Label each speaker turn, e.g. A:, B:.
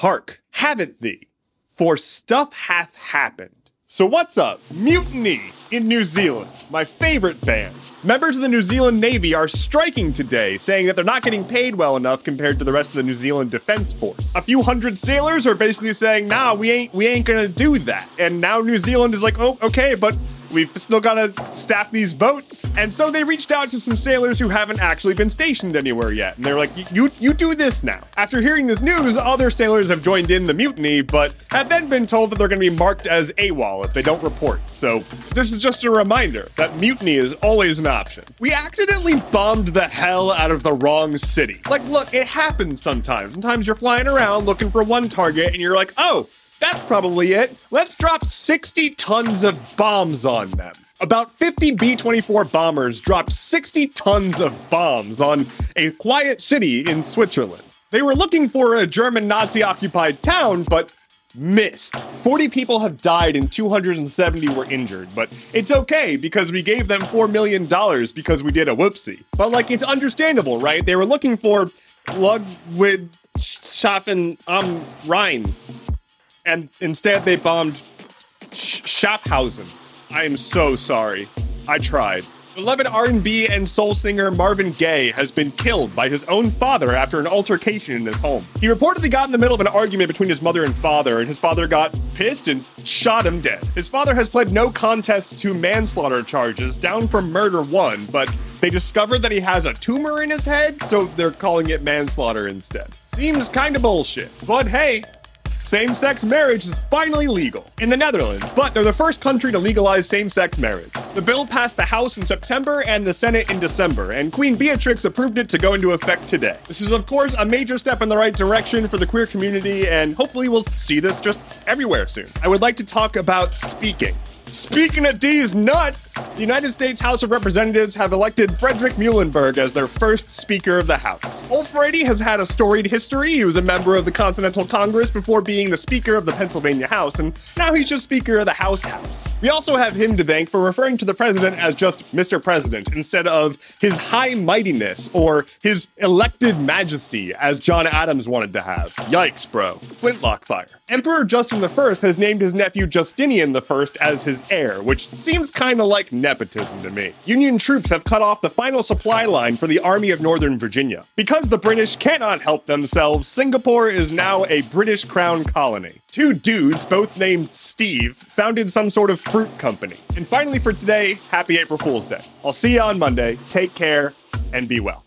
A: Hark, have it thee, for stuff hath happened. So what's up? Mutiny in New Zealand, my favorite band. Members of the New Zealand Navy are striking today, saying that they're not getting paid well enough compared to the rest of the New Zealand Defense Force. A few hundred sailors are basically saying, "Nah, we ain't we ain't gonna do that." And now New Zealand is like, "Oh, okay, but we've still got to staff these boats. And so they reached out to some sailors who haven't actually been stationed anywhere yet. And they're like, you, you do this now. After hearing this news, other sailors have joined in the mutiny, but have then been told that they're going to be marked as AWOL if they don't report. So this is just a reminder that mutiny is always an option. We accidentally bombed the hell out of the wrong city. Like, look, it happens sometimes. Sometimes you're flying around looking for one target and you're like, oh, that's probably it. Let's drop 60 tons of bombs on them. About 50 B 24 bombers dropped 60 tons of bombs on a quiet city in Switzerland. They were looking for a German Nazi occupied town, but missed. 40 people have died and 270 were injured, but it's okay because we gave them $4 million because we did a whoopsie. But like, it's understandable, right? They were looking for Ludwig Schaffen am Rhein and instead they bombed Sch- Schaffhausen. I am so sorry. I tried. Beloved R&B and soul singer Marvin Gaye has been killed by his own father after an altercation in his home. He reportedly got in the middle of an argument between his mother and father, and his father got pissed and shot him dead. His father has pled no contest to manslaughter charges, down from murder one, but they discovered that he has a tumor in his head, so they're calling it manslaughter instead. Seems kinda bullshit. But hey, same sex marriage is finally legal in the Netherlands, but they're the first country to legalize same sex marriage. The bill passed the House in September and the Senate in December, and Queen Beatrix approved it to go into effect today. This is, of course, a major step in the right direction for the queer community, and hopefully we'll see this just everywhere soon. I would like to talk about speaking. Speaking of D's nuts, the United States House of Representatives have elected Frederick Muhlenberg as their first Speaker of the House. Old Freddy has had a storied history. He was a member of the Continental Congress before being the Speaker of the Pennsylvania House, and now he's just Speaker of the House House. We also have him to thank for referring to the President as just Mr. President instead of His High Mightiness or His Elected Majesty, as John Adams wanted to have. Yikes, bro. Flintlock fire. Emperor Justin I has named his nephew Justinian I as his heir, which seems kinda like nepotism to me. Union troops have cut off the final supply line for the Army of Northern Virginia. Because the British cannot help themselves, Singapore is now a British Crown colony. Two dudes, both named Steve, founded some sort of fruit company. And finally, for today, happy April Fool's Day. I'll see you on Monday. Take care and be well.